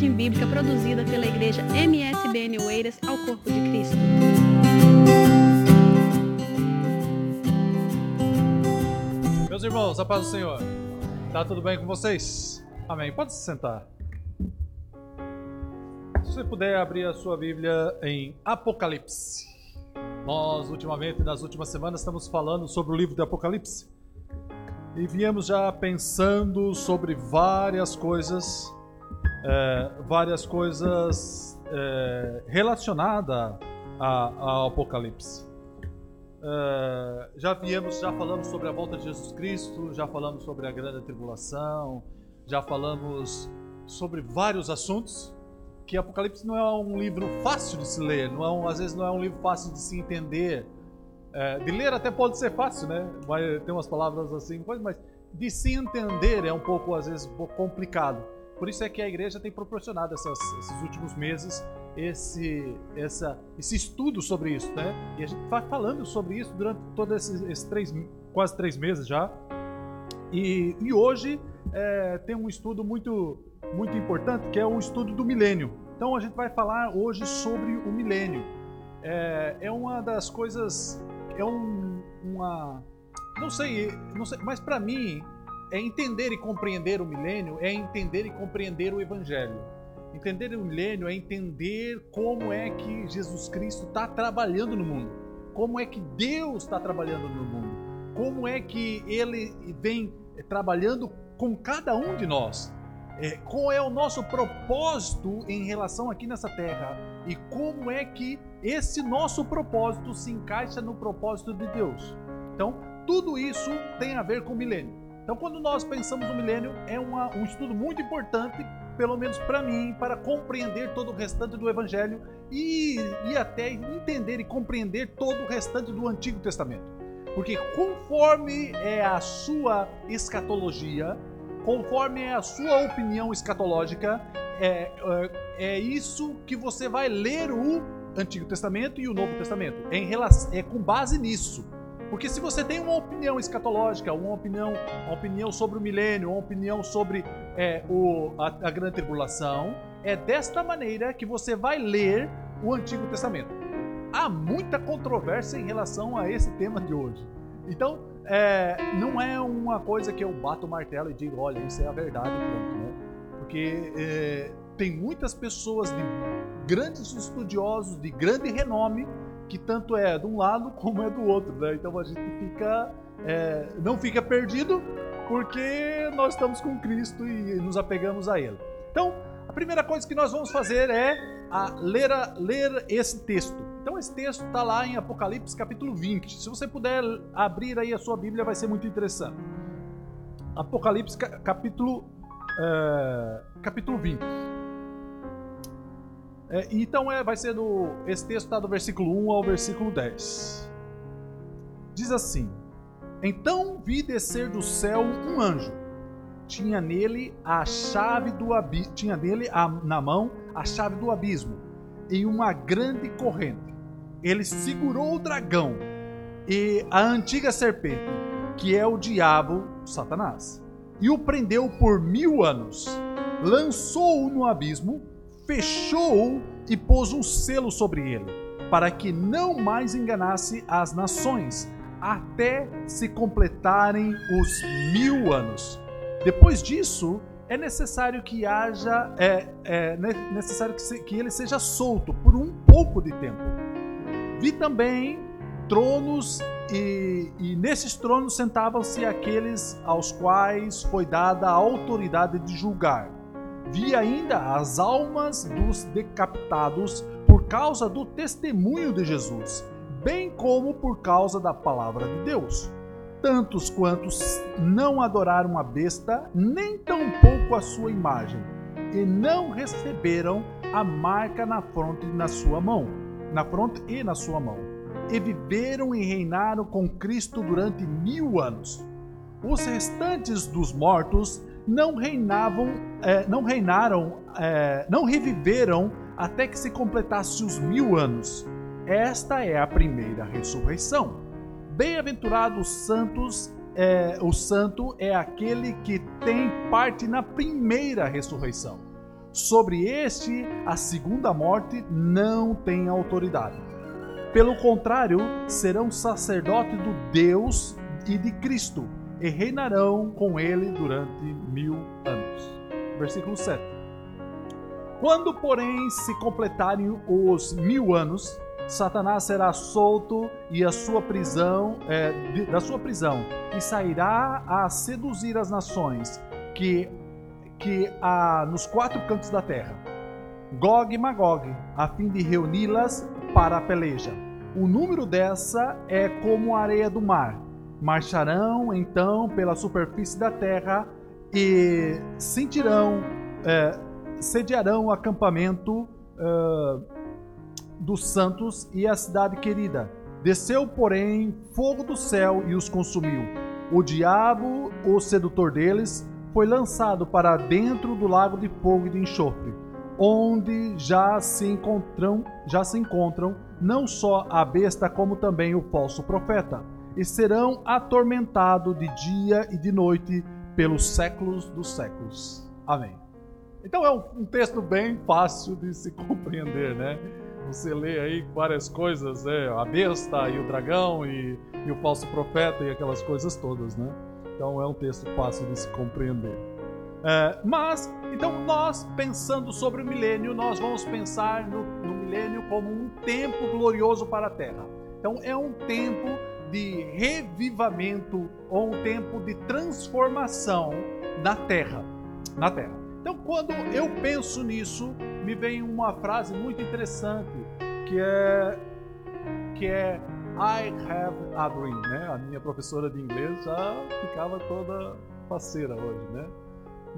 mensagem bíblica produzida pela igreja MSBN Oeiras ao Corpo de Cristo. Meus irmãos, a paz do Senhor. Tá tudo bem com vocês? Amém. Pode se sentar. Se você puder abrir a sua Bíblia em Apocalipse. Nós, ultimamente, nas últimas semanas, estamos falando sobre o livro de Apocalipse. E viemos já pensando sobre várias coisas, é, várias coisas é, relacionadas ao Apocalipse. É, já viemos, já falamos sobre a volta de Jesus Cristo, já falamos sobre a grande tribulação, já falamos sobre vários assuntos. Que Apocalipse não é um livro fácil de se ler, não é um, às vezes não é um livro fácil de se entender. É, de ler até pode ser fácil, né? Vai ter umas palavras assim, mas de se entender é um pouco, às vezes, complicado. Por isso é que a igreja tem proporcionado essas, esses últimos meses esse, essa, esse estudo sobre isso, né? E a gente vai falando sobre isso durante todos esses, esses três, quase três meses já. E, e hoje é, tem um estudo muito, muito importante que é o estudo do milênio. Então a gente vai falar hoje sobre o milênio. É, é uma das coisas é um, uma. Não sei, não sei mas para mim, é entender e compreender o milênio é entender e compreender o evangelho. Entender o milênio é entender como é que Jesus Cristo está trabalhando no mundo, como é que Deus está trabalhando no mundo, como é que Ele vem trabalhando com cada um de nós. É, qual é o nosso propósito em relação aqui nessa terra e como é que esse nosso propósito se encaixa no propósito de Deus. Então, tudo isso tem a ver com o milênio. Então, quando nós pensamos no milênio, é uma, um estudo muito importante, pelo menos para mim, para compreender todo o restante do Evangelho e, e até entender e compreender todo o restante do Antigo Testamento. Porque conforme é a sua escatologia, conforme é a sua opinião escatológica, é, é, é isso que você vai ler o Antigo Testamento e o Novo Testamento. É, em relação, é com base nisso. Porque se você tem uma opinião escatológica, uma opinião, uma opinião sobre o milênio, uma opinião sobre é, o, a, a grande tribulação, é desta maneira que você vai ler o Antigo Testamento. Há muita controvérsia em relação a esse tema de hoje. Então, é, não é uma coisa que eu bato o martelo e digo, olha, isso é a verdade, pronto, né? Porque é, tem muitas pessoas de grandes estudiosos, de grande renome, que tanto é de um lado como é do outro, né? Então a gente fica, é, não fica perdido porque nós estamos com Cristo e nos apegamos a Ele. Então, a primeira coisa que nós vamos fazer é a ler, a, ler esse texto. Então, esse texto está lá em Apocalipse capítulo 20. Se você puder abrir aí a sua Bíblia, vai ser muito interessante. Apocalipse capítulo, é, capítulo 20. É, então é, vai ser do. Esse texto está do versículo 1 ao versículo 10. Diz assim: Então vi descer do céu um anjo. Tinha nele a chave do abismo, tinha nele a, na mão a chave do abismo e uma grande corrente. Ele segurou o dragão e a antiga serpente, que é o diabo, Satanás, e o prendeu por mil anos. Lançou-o no abismo fechou-o e pôs um selo sobre ele, para que não mais enganasse as nações, até se completarem os mil anos. Depois disso, é necessário que haja, é, é necessário que, se, que ele seja solto por um pouco de tempo. Vi também tronos e, e nesses tronos sentavam-se aqueles aos quais foi dada a autoridade de julgar vi ainda as almas dos decapitados por causa do testemunho de Jesus, bem como por causa da palavra de Deus. Tantos quantos não adoraram a besta, nem tampouco a sua imagem, e não receberam a marca na fronte e na sua mão, na fronte e na sua mão, e viveram e reinaram com Cristo durante mil anos. Os restantes dos mortos não reinavam, é, não reinaram, é, não reviveram até que se completasse os mil anos. Esta é a primeira ressurreição. Bem-aventurados santos, é, o santo é aquele que tem parte na primeira ressurreição. Sobre este, a segunda morte não tem autoridade. Pelo contrário, serão sacerdotes do Deus e de Cristo, e reinarão com ele durante mil anos. Versículo 7. Quando, porém, se completarem os mil anos, Satanás será solto e a sua prisão é, de, da sua prisão e sairá a seduzir as nações que que há nos quatro cantos da terra, Gog e Magog, a fim de reuni-las para a peleja. O número dessa é como a areia do mar. Marcharão então pela superfície da terra e sentirão, é, sediarão o acampamento uh, dos santos e a cidade querida. Desceu, porém, fogo do céu e os consumiu. O diabo, o sedutor deles, foi lançado para dentro do lago de fogo e de enxofre, onde já se encontram, já se encontram não só a besta como também o falso profeta, e serão atormentados de dia e de noite pelos séculos dos séculos. Amém. Então é um, texto bem fácil de se compreender, né? Você lê aí várias coisas, né? a besta e o dragão e, e o falso profeta e aquelas coisas todas, né? Então é um texto fácil de se compreender. É, mas, então nós pensando sobre o milênio, nós vamos pensar no, no milênio como um tempo glorioso para a Terra. Então é um tempo de revivamento ou um tempo de transformação na Terra, na Terra. Então quando eu penso nisso, me vem uma frase muito interessante que é que é I have a dream, né? A minha professora de inglês já ficava toda parceira hoje, né?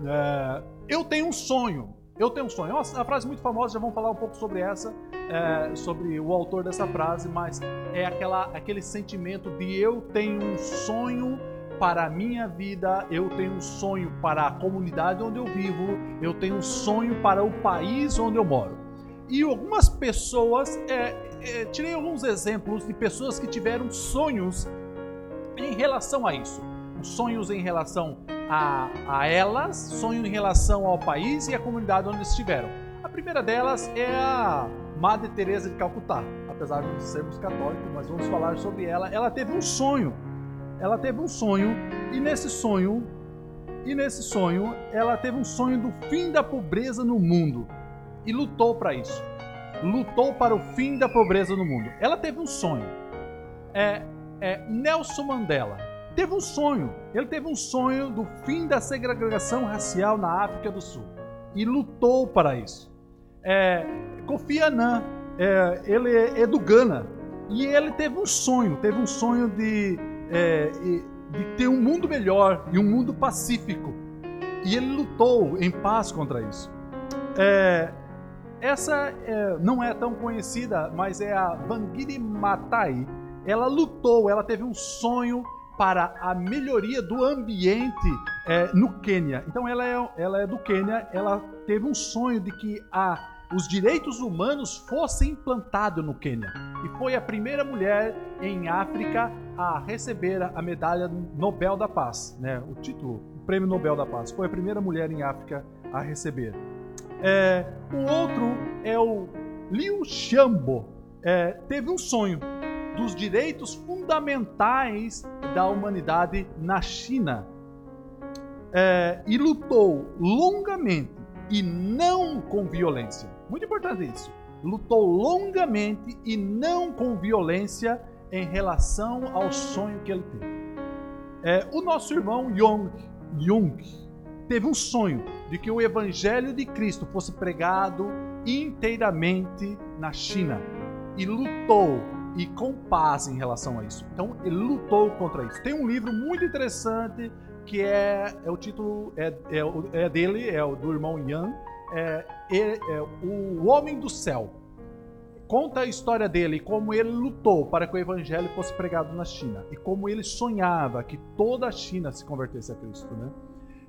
É, eu tenho um sonho. Eu tenho um sonho. É uma, uma frase muito famosa, já vamos falar um pouco sobre essa, é, sobre o autor dessa frase, mas é aquela, aquele sentimento de eu tenho um sonho para a minha vida, eu tenho um sonho para a comunidade onde eu vivo, eu tenho um sonho para o país onde eu moro. E algumas pessoas é, é, tirei alguns exemplos de pessoas que tiveram sonhos em relação a isso. Sonhos em relação a, a elas, sonho em relação ao país e à comunidade onde estiveram. A primeira delas é a Madre Teresa de Calcutá. Apesar de sermos católicos, mas vamos falar sobre ela. Ela teve um sonho. Ela teve um sonho e nesse sonho e nesse sonho ela teve um sonho do fim da pobreza no mundo e lutou para isso lutou para o fim da pobreza no mundo. Ela teve um sonho. É, é, Nelson Mandela teve um sonho. Ele teve um sonho do fim da segregação racial na África do Sul e lutou para isso. É, Kofi Annan, é, ele é do Ghana e ele teve um sonho, teve um sonho de, é, de ter um mundo melhor e um mundo pacífico. E ele lutou em paz contra isso. É, essa é, não é tão conhecida, mas é a Vangiri Matai. Ela lutou, ela teve um sonho para a melhoria do ambiente é, no Quênia. Então ela é, ela é do Quênia, ela teve um sonho de que a, os direitos humanos fossem implantados no Quênia. E foi a primeira mulher em África a receber a medalha Nobel da Paz, né? o título, o Prêmio Nobel da Paz. Foi a primeira mulher em África a receber. É, o outro é o Liu Xiaobo. É, teve um sonho dos direitos fundamentais da humanidade na China é, e lutou longamente e não com violência. Muito importante isso. Lutou longamente e não com violência em relação ao sonho que ele teve. É, o nosso irmão Yong, Jung teve um sonho de que o evangelho de Cristo fosse pregado inteiramente na China e lutou e com paz em relação a isso. Então ele lutou contra isso. Tem um livro muito interessante que é, é o título é, é, é dele, é o do irmão Yang, é, é, é o Homem do Céu. Conta a história dele, como ele lutou para que o evangelho fosse pregado na China e como ele sonhava que toda a China se convertesse a Cristo, né?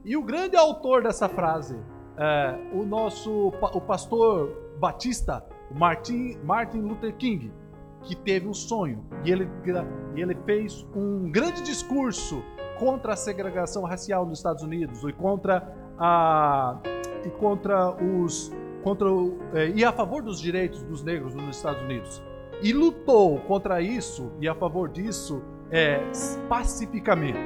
E o grande autor dessa frase, é, o nosso o pastor batista, Martin, Martin Luther King, que teve um sonho e ele, e ele fez um grande discurso contra a segregação racial nos Estados Unidos e contra a, e contra os contra é, e a favor dos direitos dos negros nos Estados Unidos e lutou contra isso e a favor disso é, pacificamente.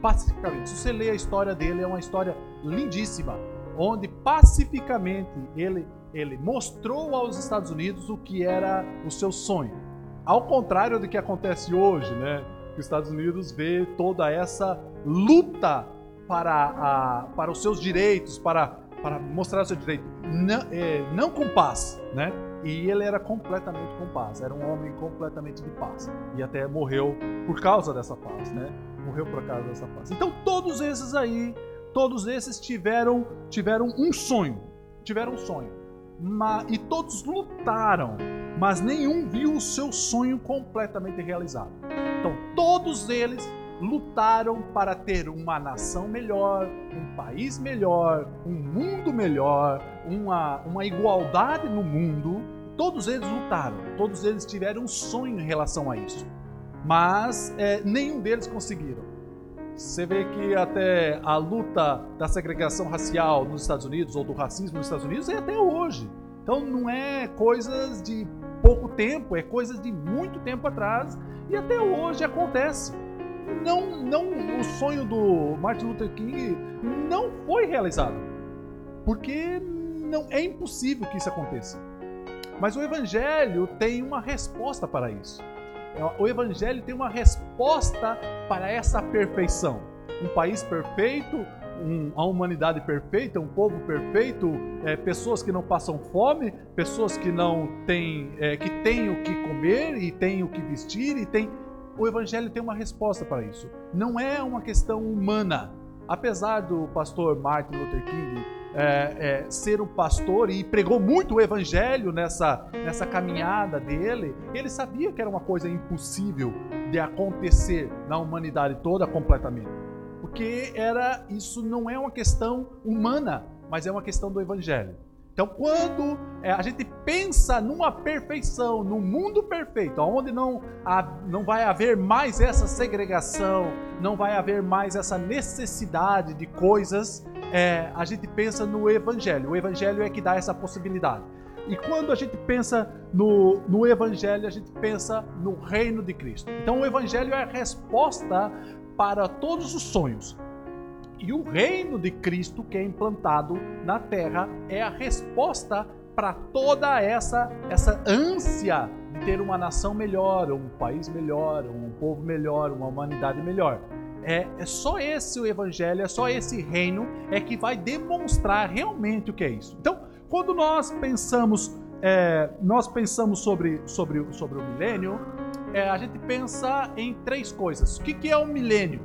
Pacificamente. Se você lê a história dele, é uma história lindíssima, onde pacificamente ele, ele mostrou aos Estados Unidos o que era o seu sonho. Ao contrário do que acontece hoje, né? Que os Estados Unidos vê toda essa luta para, a, para os seus direitos, para, para mostrar o seu direito, não, é, não com paz, né? E ele era completamente com paz, era um homem completamente de paz. E até morreu por causa dessa paz, né? Morreu por causa dessa paz. Então todos esses aí, todos esses tiveram, tiveram um sonho, tiveram um sonho. E todos lutaram, mas nenhum viu o seu sonho completamente realizado. Então todos eles lutaram para ter uma nação melhor, um país melhor, um mundo melhor, uma, uma igualdade no mundo. Todos eles lutaram, todos eles tiveram um sonho em relação a isso, mas é, nenhum deles conseguiram. Você vê que até a luta da segregação racial nos Estados Unidos ou do racismo nos Estados Unidos é até hoje. Então não é coisas de pouco tempo, é coisas de muito tempo atrás e até hoje acontece não, não, o sonho do Martin Luther King não foi realizado. Porque não é impossível que isso aconteça. Mas o evangelho tem uma resposta para isso. O evangelho tem uma resposta para essa perfeição. Um país perfeito, um, a humanidade perfeita, um povo perfeito, é, pessoas que não passam fome, pessoas que não têm, é, que têm o que comer e têm o que vestir e têm o Evangelho tem uma resposta para isso. Não é uma questão humana. Apesar do pastor Martin Luther King é, é, ser um pastor e pregou muito o Evangelho nessa, nessa caminhada dele, ele sabia que era uma coisa impossível de acontecer na humanidade toda completamente. Porque era isso não é uma questão humana, mas é uma questão do Evangelho. Então, quando é, a gente pensa numa perfeição, num mundo perfeito, onde não, não vai haver mais essa segregação, não vai haver mais essa necessidade de coisas, é, a gente pensa no Evangelho. O Evangelho é que dá essa possibilidade. E quando a gente pensa no, no Evangelho, a gente pensa no reino de Cristo. Então, o Evangelho é a resposta para todos os sonhos. E o reino de Cristo que é implantado na terra é a resposta para toda essa essa ânsia de ter uma nação melhor, um país melhor, um povo melhor, uma humanidade melhor. É, é só esse o evangelho, é só esse reino é que vai demonstrar realmente o que é isso. Então, quando nós pensamos é, nós pensamos sobre, sobre, sobre o milênio, é, a gente pensa em três coisas. O que, que é o milênio?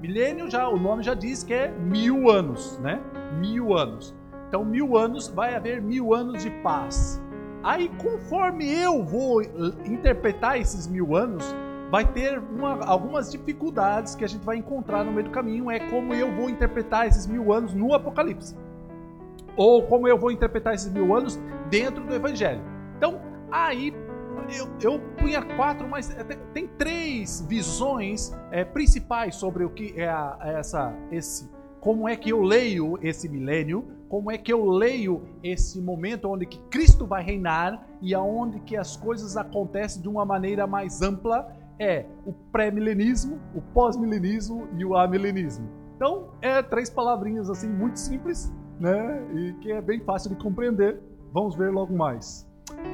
Milênio já, o nome já diz que é mil anos, né? Mil anos. Então, mil anos vai haver mil anos de paz. Aí, conforme eu vou interpretar esses mil anos, vai ter uma, algumas dificuldades que a gente vai encontrar no meio do caminho. É como eu vou interpretar esses mil anos no Apocalipse, ou como eu vou interpretar esses mil anos dentro do Evangelho. Então, aí eu, eu punha quatro, mas tem três visões é, principais sobre o que é a, essa, esse, como é que eu leio esse milênio, como é que eu leio esse momento onde que Cristo vai reinar e aonde que as coisas acontecem de uma maneira mais ampla é o pré-milenismo, o pós-milenismo e o amilenismo. Então, é três palavrinhas assim muito simples, né? E que é bem fácil de compreender. Vamos ver logo mais.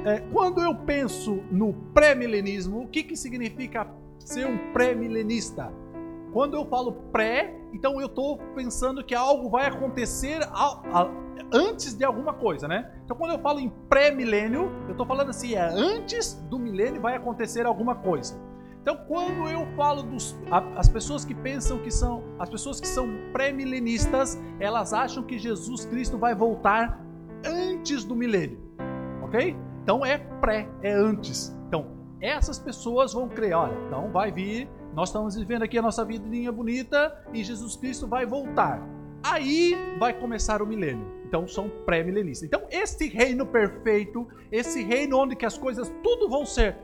É, quando eu penso no pré-milenismo, o que, que significa ser um pré-milenista? Quando eu falo pré, então eu estou pensando que algo vai acontecer antes de alguma coisa, né? Então quando eu falo em pré-milênio, eu estou falando assim, é antes do milênio vai acontecer alguma coisa. Então quando eu falo dos as pessoas que pensam que são as pessoas que são pré-milenistas, elas acham que Jesus Cristo vai voltar antes do milênio, ok? Então é pré, é antes. Então, essas pessoas vão crer, olha, então vai vir, nós estamos vivendo aqui a nossa vidinha bonita e Jesus Cristo vai voltar. Aí vai começar o milênio. Então são pré-milenistas. Então esse reino perfeito, esse reino onde que as coisas tudo vão ser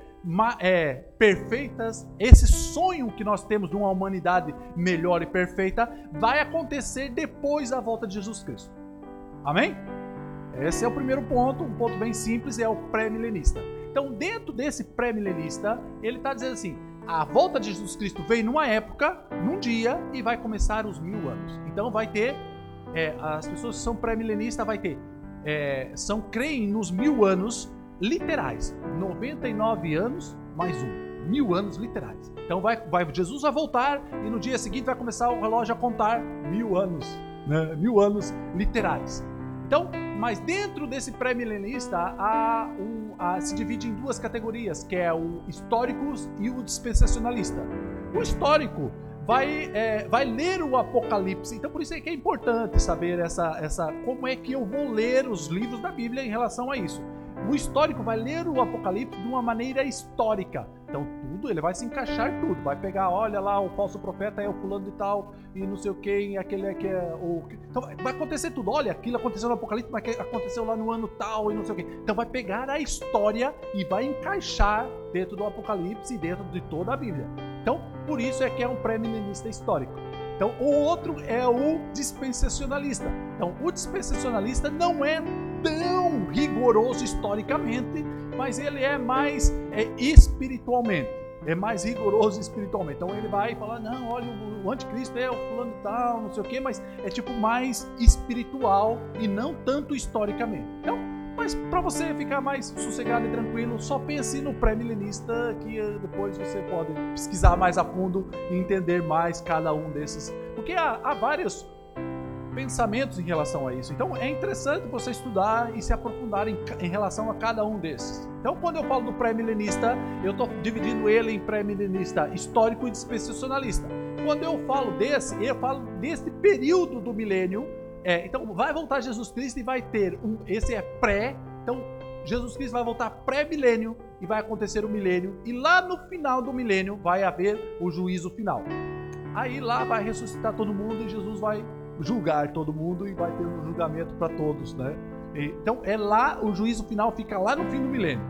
é, perfeitas, esse sonho que nós temos de uma humanidade melhor e perfeita, vai acontecer depois da volta de Jesus Cristo. Amém? Esse é o primeiro ponto, um ponto bem simples, é o pré-milenista. Então, dentro desse pré-milenista, ele está dizendo assim: a volta de Jesus Cristo vem numa época, num dia, e vai começar os mil anos. Então, vai ter, é, as pessoas que são pré-milenistas, vai ter, é, são, creem nos mil anos literais, 99 anos mais um, mil anos literais. Então, vai, vai, Jesus vai voltar e no dia seguinte vai começar o relógio a contar mil anos, né? mil anos literais. Então, mas dentro desse pré-milenista há um, há, se divide em duas categorias, que é o históricos e o dispensacionalista. O histórico vai, é, vai ler o Apocalipse, então por isso é que é importante saber essa, essa como é que eu vou ler os livros da Bíblia em relação a isso. O histórico vai ler o Apocalipse de uma maneira histórica. Então tudo, ele vai se encaixar tudo. Vai pegar, olha lá, o falso profeta é o fulano de tal, e não sei o que, aquele é que é o. Então vai acontecer tudo. Olha, aquilo aconteceu no Apocalipse, mas aconteceu lá no ano tal e não sei o que. Então vai pegar a história e vai encaixar dentro do Apocalipse e dentro de toda a Bíblia. Então, por isso é que é um pré-milenista histórico. Então, o outro é o dispensacionalista. Então, o dispensacionalista não é tão rigoroso historicamente, mas ele é mais é, espiritualmente. É mais rigoroso espiritualmente. Então ele vai falar: não, olha, o anticristo é o fulano tal, não sei o quê, mas é tipo mais espiritual e não tanto historicamente. Então, mas para você ficar mais sossegado e tranquilo, só pense no pré-milenista que eh, depois você pode pesquisar mais a fundo e entender mais cada um desses. Porque há, há vários pensamentos em relação a isso. Então é interessante você estudar e se aprofundar em, em relação a cada um desses. Então, quando eu falo do pré-milenista, eu estou dividindo ele em pré-milenista histórico e dispensacionalista. Quando eu falo desse, eu falo desse período do milênio. É, então, vai voltar Jesus Cristo e vai ter um. Esse é pré. Então, Jesus Cristo vai voltar pré-milênio e vai acontecer o milênio. E lá no final do milênio vai haver o juízo final. Aí lá vai ressuscitar todo mundo e Jesus vai julgar todo mundo e vai ter um julgamento para todos, né? Então é lá, o juízo final fica lá no fim do milênio.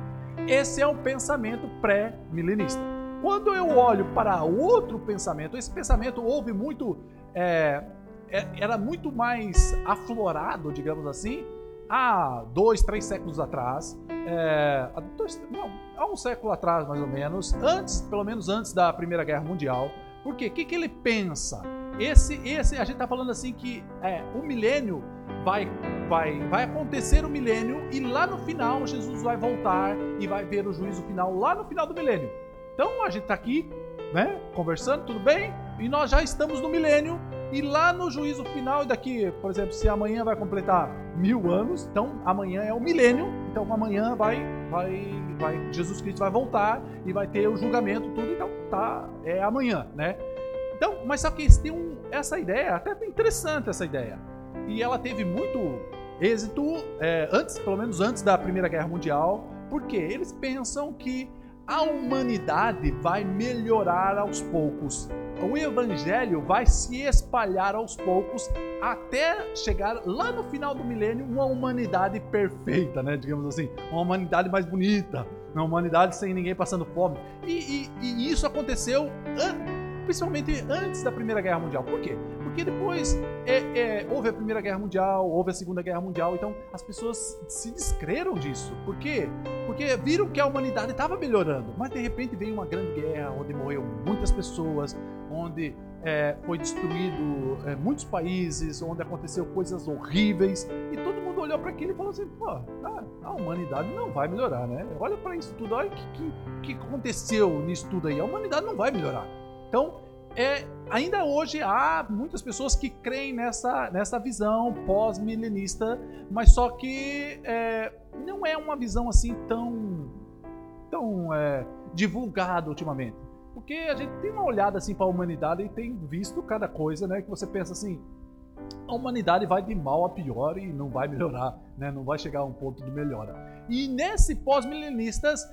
Esse é um pensamento pré-milenista. Quando eu olho para outro pensamento, esse pensamento houve muito, é, é, era muito mais aflorado, digamos assim, há dois, três séculos atrás, é, há, dois, não, há um século atrás mais ou menos, antes, pelo menos antes da Primeira Guerra Mundial. Por quê? O que, que ele pensa? Esse, esse, a gente está falando assim que é, o milênio vai, vai, vai acontecer o milênio e lá no final Jesus vai voltar e vai ver o juízo final lá no final do milênio. Então a gente está aqui, né, conversando, tudo bem? E nós já estamos no milênio e lá no juízo final, daqui, por exemplo, se amanhã vai completar mil anos, então amanhã é o milênio, então amanhã vai, vai, vai, Jesus Cristo vai voltar e vai ter o julgamento, tudo, então tá, é amanhã, né? Então, mas só que tem um, essa ideia, até interessante essa ideia. E ela teve muito êxito é, antes, pelo menos antes da Primeira Guerra Mundial, porque eles pensam que a humanidade vai melhorar aos poucos. O evangelho vai se espalhar aos poucos até chegar lá no final do milênio uma humanidade perfeita, né? Digamos assim, uma humanidade mais bonita, uma humanidade sem ninguém passando fome. E, e, e isso aconteceu principalmente antes da Primeira Guerra Mundial. Por quê? Porque depois é, é, houve a Primeira Guerra Mundial, houve a Segunda Guerra Mundial, então as pessoas se descreram disso. Por quê? Porque viram que a humanidade estava melhorando, mas de repente veio uma grande guerra onde morreu muitas pessoas, onde é, foi destruído é, muitos países, onde aconteceu coisas horríveis, e todo mundo olhou para aquilo e falou assim: pô, a, a humanidade não vai melhorar, né? Olha para isso tudo, olha o que, que, que aconteceu nisso tudo aí, a humanidade não vai melhorar. Então, é, ainda hoje há muitas pessoas que creem nessa, nessa visão pós-milenista, mas só que é, não é uma visão assim tão, tão é, divulgada ultimamente. Porque a gente tem uma olhada assim para a humanidade e tem visto cada coisa, né? Que você pensa assim, a humanidade vai de mal a pior e não vai melhorar, né? não vai chegar a um ponto de melhora. E nesse pós-milenistas,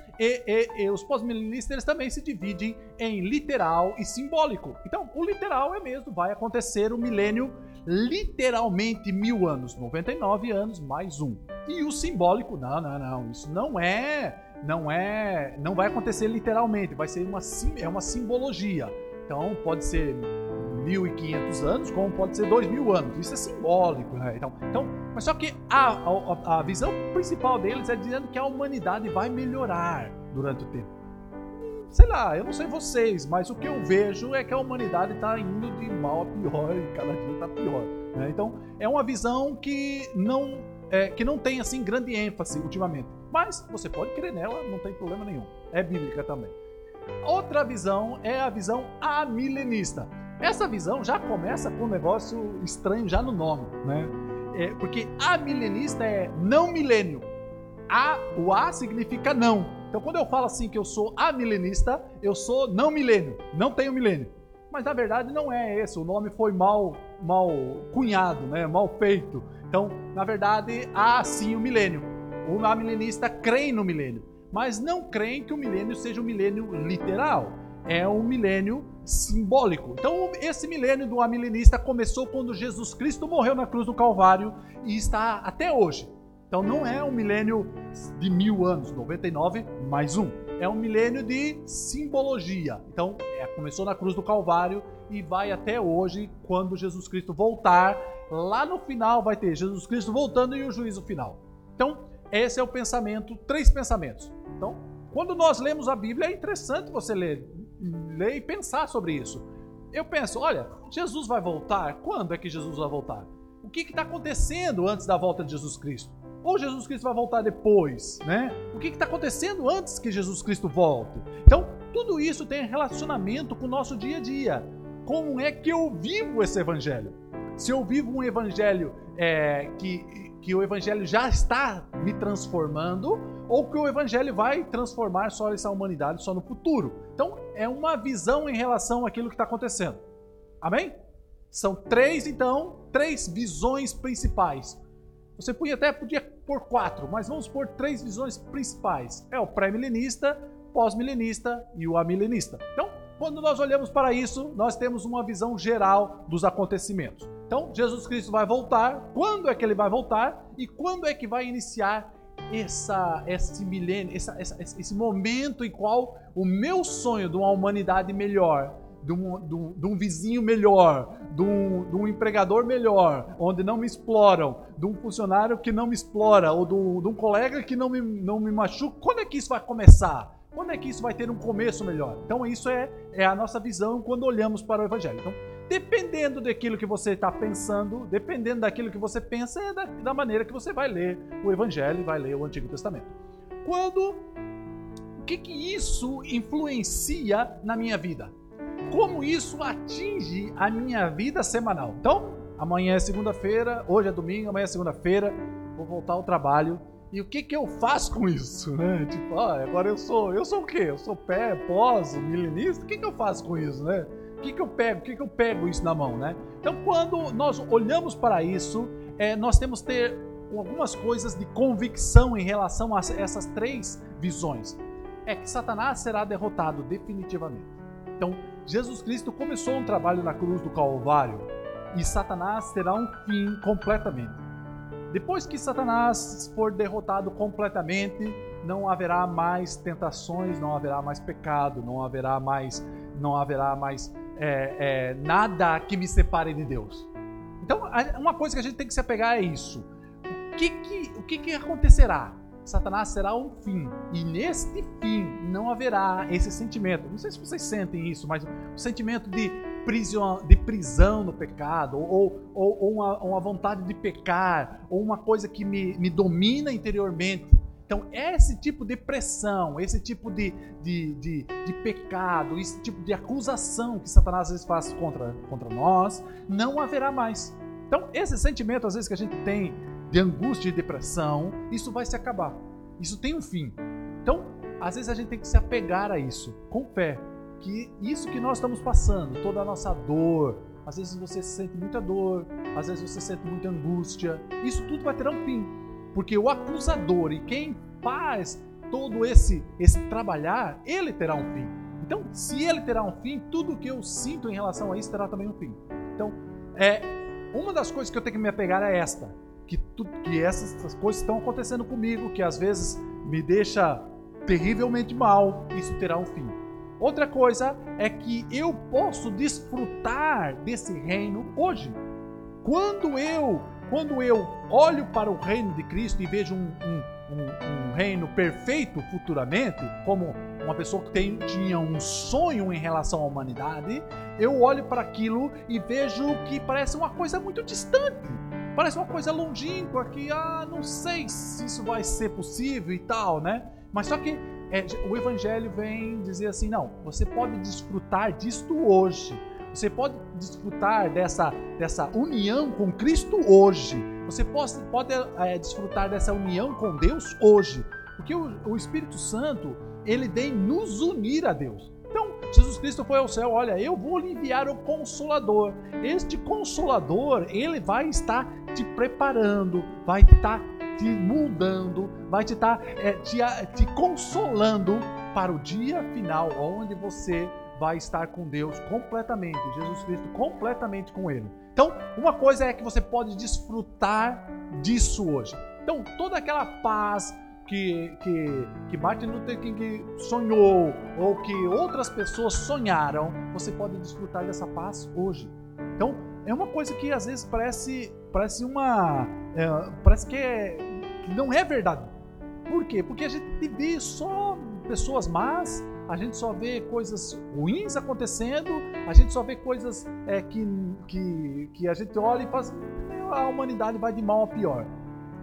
os pós-milenistas também se dividem em literal e simbólico. Então, o literal é mesmo, vai acontecer o milênio literalmente mil anos, 99 anos mais um. E o simbólico, não, não, não, isso não é, não é, não vai acontecer literalmente, vai ser uma, é uma simbologia. Então, pode ser 1.500 anos, como pode ser 2.000 anos. Isso é simbólico, né? Então, então, mas só que a, a, a visão principal deles é dizendo que a humanidade vai melhorar durante o tempo. Sei lá, eu não sei vocês, mas o que eu vejo é que a humanidade está indo de mal a pior e cada dia está pior. Né? Então, é uma visão que não, é, que não tem assim grande ênfase ultimamente. Mas você pode crer nela, não tem problema nenhum. É bíblica também. Outra visão é a visão amilenista. Essa visão já começa com um negócio estranho já no nome, né? É, porque amilenista é não milênio. A, o A significa não. Então, quando eu falo assim que eu sou amilenista, eu sou não milênio, não tenho milênio. Mas na verdade não é esse, o nome foi mal, mal cunhado, né? mal feito. Então, na verdade, há sim o milênio. O amilenista crê no milênio mas não creem que o milênio seja um milênio literal. É um milênio simbólico. Então, esse milênio do amilenista começou quando Jesus Cristo morreu na cruz do Calvário e está até hoje. Então, não é um milênio de mil anos, 99 mais um. É um milênio de simbologia. Então, é, começou na cruz do Calvário e vai até hoje, quando Jesus Cristo voltar. Lá no final vai ter Jesus Cristo voltando e o juízo final. Então, esse é o pensamento, três pensamentos. Então, quando nós lemos a Bíblia, é interessante você ler, ler e pensar sobre isso. Eu penso, olha, Jesus vai voltar? Quando é que Jesus vai voltar? O que está acontecendo antes da volta de Jesus Cristo? Ou Jesus Cristo vai voltar depois, né? O que está acontecendo antes que Jesus Cristo volte? Então, tudo isso tem relacionamento com o nosso dia a dia. Como é que eu vivo esse evangelho? Se eu vivo um evangelho é, que que o evangelho já está me transformando ou que o evangelho vai transformar só essa humanidade só no futuro. Então, é uma visão em relação àquilo que está acontecendo. Amém? São três, então, três visões principais. Você podia até podia pôr quatro, mas vamos pôr três visões principais. É o pré-milenista, pós-milenista e o amilenista. Então, quando nós olhamos para isso, nós temos uma visão geral dos acontecimentos. Então, Jesus Cristo vai voltar. Quando é que ele vai voltar? E quando é que vai iniciar essa, esse milênio, essa, essa, esse momento em qual o meu sonho de uma humanidade melhor, de um, de um, de um vizinho melhor, de um, de um, empregador melhor, onde não me exploram, de um funcionário que não me explora, ou de um, colega que não me, não me machuca, quando é que isso vai começar? Quando é que isso vai ter um começo melhor? Então, isso é, é a nossa visão quando olhamos para o Evangelho. Então, dependendo daquilo que você está pensando, dependendo daquilo que você pensa, é da, da, maneira que você vai ler o Evangelho e vai ler o Antigo Testamento. Quando. O que, que isso influencia na minha vida? Como isso atinge a minha vida semanal? Então, amanhã é segunda-feira, hoje é domingo, amanhã é segunda-feira, vou voltar ao trabalho. E o que, que eu faço com isso, né? Tipo, ah, agora eu sou, eu sou o quê? Eu sou pé, pós, milenista? O que, que eu faço com isso, né? O que, que eu pego? O que, que eu pego isso na mão, né? Então, quando nós olhamos para isso, é, nós temos que ter algumas coisas de convicção em relação a essas três visões. É que Satanás será derrotado definitivamente. Então, Jesus Cristo começou um trabalho na cruz do Calvário e Satanás terá um fim completamente. Depois que Satanás for derrotado completamente, não haverá mais tentações, não haverá mais pecado, não haverá mais, não haverá mais é, é, nada que me separe de Deus. Então, uma coisa que a gente tem que se apegar é isso. O que, que, o que, que acontecerá? Satanás será um fim. E neste fim não haverá esse sentimento. Não sei se vocês sentem isso, mas o sentimento de prisão, de prisão no pecado, ou, ou, ou uma, uma, vontade de pecar, ou uma coisa que me, me domina interiormente. Então, esse tipo de pressão, esse tipo de, de, de, de, pecado, esse tipo de acusação que Satanás às vezes faz contra, contra nós, não haverá mais. Então, esse sentimento, às vezes, que a gente tem de angústia e depressão, isso vai se acabar. Isso tem um fim. Então, às vezes a gente tem que se apegar a isso, com fé. Que isso que nós estamos passando, toda a nossa dor, às vezes você sente muita dor, às vezes você sente muita angústia, isso tudo vai ter um fim porque o acusador e quem faz todo esse esse trabalhar, ele terá um fim. Então, se ele terá um fim, tudo que eu sinto em relação a isso terá também um fim. Então, é uma das coisas que eu tenho que me apegar é esta, que tudo que essas, essas coisas estão acontecendo comigo, que às vezes me deixa terrivelmente mal, isso terá um fim. Outra coisa é que eu posso desfrutar desse reino hoje. Quando eu, quando eu olho para o reino de Cristo e vejo um, um, um, um reino perfeito futuramente, como uma pessoa que tem, tinha um sonho em relação à humanidade, eu olho para aquilo e vejo que parece uma coisa muito distante. Parece uma coisa longínqua que, ah, não sei se isso vai ser possível e tal, né? Mas só que é, o Evangelho vem dizer assim: não, você pode desfrutar disto hoje. Você pode desfrutar dessa, dessa união com Cristo hoje. Você pode, pode é, desfrutar dessa união com Deus hoje. Porque o, o Espírito Santo, ele vem nos unir a Deus. Então, Jesus Cristo foi ao céu, olha, eu vou lhe enviar o Consolador. Este Consolador, ele vai estar te preparando, vai estar te mudando, vai te estar é, te, te consolando para o dia final, onde você vai estar com Deus completamente, Jesus Cristo completamente com Ele. Então, uma coisa é que você pode desfrutar disso hoje. Então, toda aquela paz que, que, que Martin Luther King sonhou ou que outras pessoas sonharam, você pode desfrutar dessa paz hoje. Então, é uma coisa que às vezes parece, parece uma. É, parece que, é, que não é verdade. Por quê? Porque a gente vê só pessoas más, a gente só vê coisas ruins acontecendo, a gente só vê coisas é, que, que, que a gente olha e faz. A humanidade vai de mal a pior.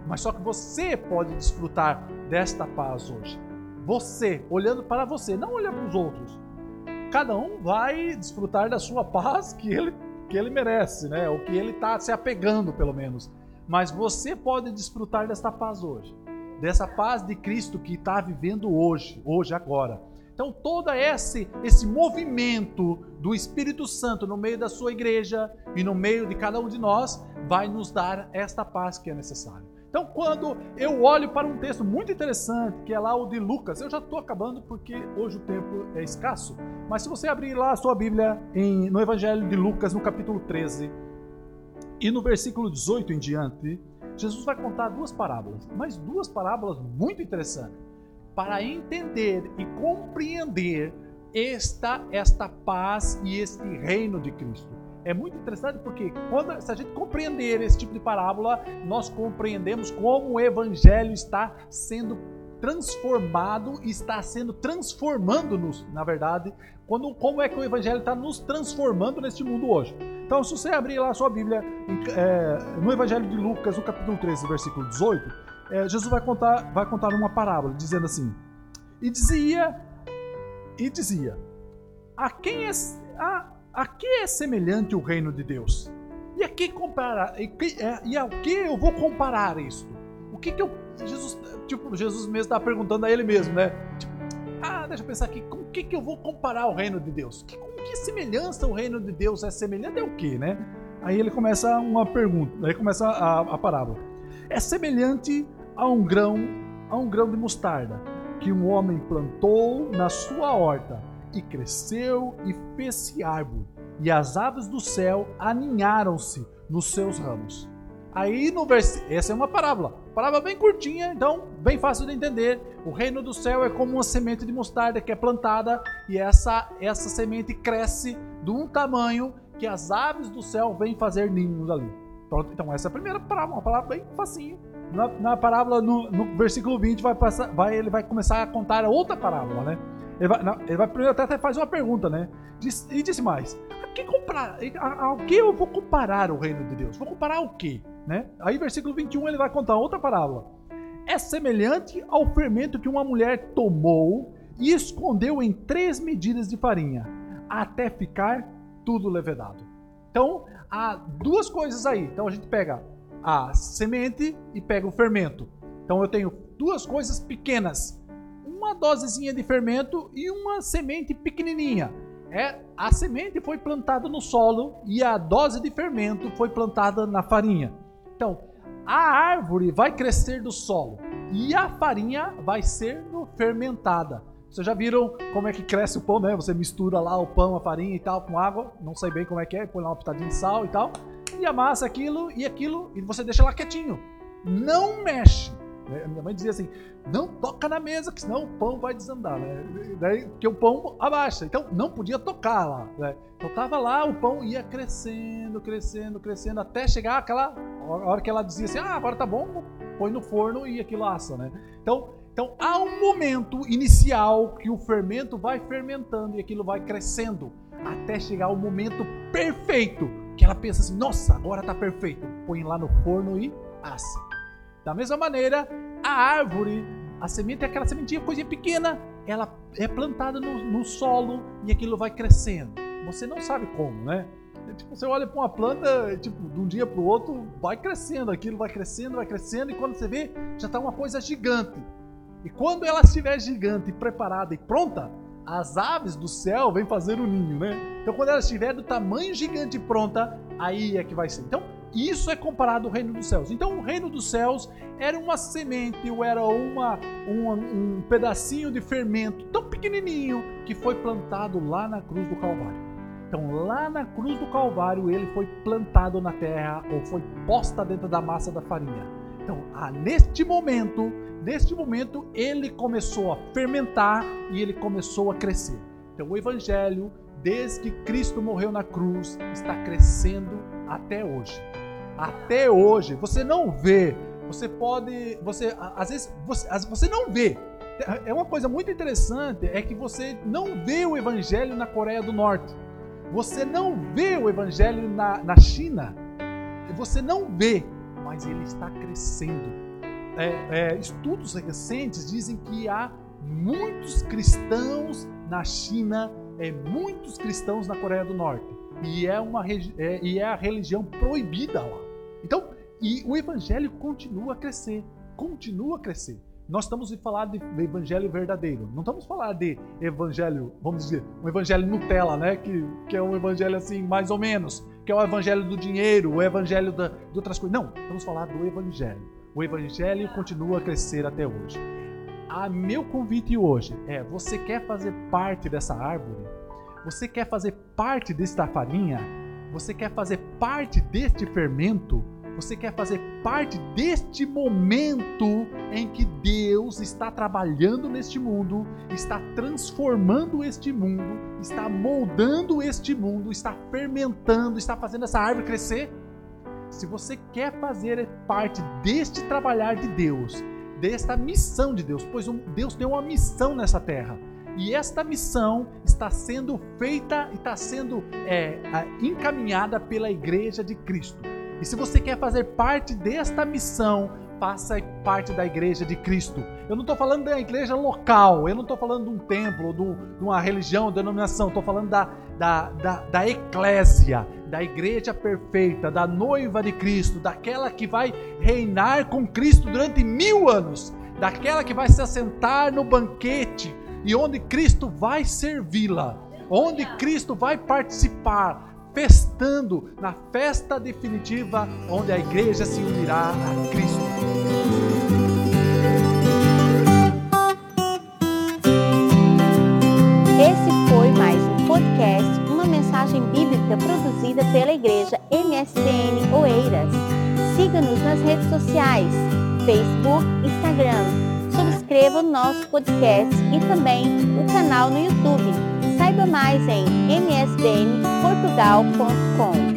Mas só que você pode desfrutar desta paz hoje. Você, olhando para você, não olhando para os outros. Cada um vai desfrutar da sua paz que ele, que ele merece, né? O que ele está se apegando, pelo menos. Mas você pode desfrutar desta paz hoje. Dessa paz de Cristo que está vivendo hoje, hoje, agora. Então, todo esse, esse movimento do Espírito Santo no meio da sua igreja e no meio de cada um de nós vai nos dar esta paz que é necessária. Então, quando eu olho para um texto muito interessante, que é lá o de Lucas, eu já estou acabando porque hoje o tempo é escasso, mas se você abrir lá a sua Bíblia em, no Evangelho de Lucas, no capítulo 13, e no versículo 18 em diante, Jesus vai contar duas parábolas, mas duas parábolas muito interessantes, para entender e compreender esta, esta paz e este reino de Cristo é muito interessante porque quando se a gente compreender esse tipo de parábola, nós compreendemos como o evangelho está sendo transformado está sendo transformando-nos, na verdade, quando, como é que o Evangelho está nos transformando neste mundo hoje. Então, se você abrir lá a sua Bíblia, é, no Evangelho de Lucas, no capítulo 13, versículo 18, é, Jesus vai contar, vai contar uma parábola, dizendo assim: E dizia, e dizia, a quem é, a, a que é semelhante o reino de Deus? E a que comparar? E, que, é, e ao que eu vou comparar isto? O que que eu Jesus, tipo, Jesus mesmo está perguntando a ele mesmo, né? Tipo, ah, deixa eu pensar aqui, com o que que eu vou comparar o reino de Deus? Que, com que semelhança o reino de Deus é semelhante ao que, né? Aí ele começa uma pergunta, aí começa a, a parábola. É semelhante a um grão, a um grão de mostarda que um homem plantou na sua horta e cresceu e fez-se árvore, e as aves do céu aninharam-se nos seus ramos. Aí no versículo, essa é uma parábola, parábola bem curtinha, então bem fácil de entender. O reino do céu é como uma semente de mostarda que é plantada e essa essa semente cresce de um tamanho que as aves do céu vêm fazer ninhos ali. Pronto, então essa é a primeira parábola, uma parábola bem facinho. Na, na parábola, no, no, versículo 20, vai passar, vai, ele vai começar a contar outra parábola, né? Ele vai, não, ele vai primeiro até fazer uma pergunta, né? Diz, e disse mais: a que comparar, ao que eu vou comparar o reino de Deus? Vou comparar o quê? Né? Aí, versículo 21, ele vai contar outra parábola. É semelhante ao fermento que uma mulher tomou e escondeu em três medidas de farinha, até ficar tudo levedado. Então, há duas coisas aí. Então, a gente pega a semente e pega o fermento. Então, eu tenho duas coisas pequenas uma dosezinha de fermento e uma semente pequenininha. É, a semente foi plantada no solo e a dose de fermento foi plantada na farinha. Então, a árvore vai crescer do solo e a farinha vai ser fermentada. Vocês já viram como é que cresce o pão, né? Você mistura lá o pão, a farinha e tal com água, não sei bem como é que é, põe lá uma pitadinha de sal e tal, e amassa aquilo e aquilo e você deixa lá quietinho. Não mexe Né? Minha mãe dizia assim: não toca na mesa, que senão o pão vai desandar, né? Daí, porque o pão abaixa. Então não podia tocar lá. Né? Então tava lá, o pão ia crescendo, crescendo, crescendo, até chegar aquela a hora que ela dizia assim: ah, agora tá bom, põe no forno e aquilo assa, né? Então, então há um momento inicial que o fermento vai fermentando e aquilo vai crescendo até chegar o momento perfeito que ela pensa assim: nossa, agora tá perfeito. Põe lá no forno e assa. Da mesma maneira, a árvore, a semente é aquela sementinha, coisinha pequena, ela é plantada no, no solo e aquilo vai crescendo. Você não sabe como, né? É tipo, você olha para uma planta, tipo, de um dia para o outro, vai crescendo, aquilo vai crescendo, vai crescendo, e quando você vê, já está uma coisa gigante. E quando ela estiver gigante, preparada e pronta, as aves do céu vêm fazer o ninho, né? Então, quando ela estiver do tamanho gigante e pronta, aí é que vai ser. Então, isso é comparado ao reino dos céus. Então, o reino dos céus era uma semente, ou era uma, uma, um pedacinho de fermento tão pequenininho que foi plantado lá na cruz do Calvário. Então, lá na cruz do Calvário, ele foi plantado na terra ou foi posta dentro da massa da farinha. Então, ah, neste momento, neste momento, ele começou a fermentar e ele começou a crescer. Então, o evangelho, desde que Cristo morreu na cruz, está crescendo até hoje até hoje, você não vê, você pode, você às vezes você, você não vê. É uma coisa muito interessante é que você não vê o evangelho na Coreia do Norte. Você não vê o evangelho na, na China. Você não vê, mas ele está crescendo. É, é, estudos recentes dizem que há muitos cristãos na China, é, muitos cristãos na Coreia do Norte. E é, uma, é, e é a religião proibida lá. Então, e o evangelho continua a crescer, continua a crescer. Nós estamos a falar de, evangelho verdadeiro. Não estamos falar de evangelho, vamos dizer, um evangelho Nutella, né? Que, que é um evangelho assim, mais ou menos, que é o evangelho do dinheiro, o evangelho da, de outras coisas. Não, estamos falar do evangelho. O evangelho continua a crescer até hoje. A meu convite hoje é: você quer fazer parte dessa árvore? Você quer fazer parte desta farinha? Você quer fazer parte deste fermento? Você quer fazer parte deste momento em que Deus está trabalhando neste mundo, está transformando este mundo, está moldando este mundo, está fermentando, está fazendo essa árvore crescer? Se você quer fazer parte deste trabalhar de Deus, desta missão de Deus, pois Deus tem uma missão nessa terra e esta missão está sendo feita e está sendo é, encaminhada pela Igreja de Cristo. E se você quer fazer parte desta missão, faça parte da Igreja de Cristo. Eu não estou falando da igreja local, eu não estou falando de um templo, de uma religião, denominação, estou falando da, da, da, da eclésia, da igreja perfeita, da noiva de Cristo, daquela que vai reinar com Cristo durante mil anos, daquela que vai se assentar no banquete e onde Cristo vai servi-la, onde Cristo vai participar, festando na festa definitiva, onde a igreja se unirá a Cristo. Foi mais um podcast, uma mensagem bíblica produzida pela igreja MSN Oeiras. Siga-nos nas redes sociais, Facebook, Instagram subscreva o nosso podcast e também o canal no YouTube. Saiba mais em msdnportugal.com.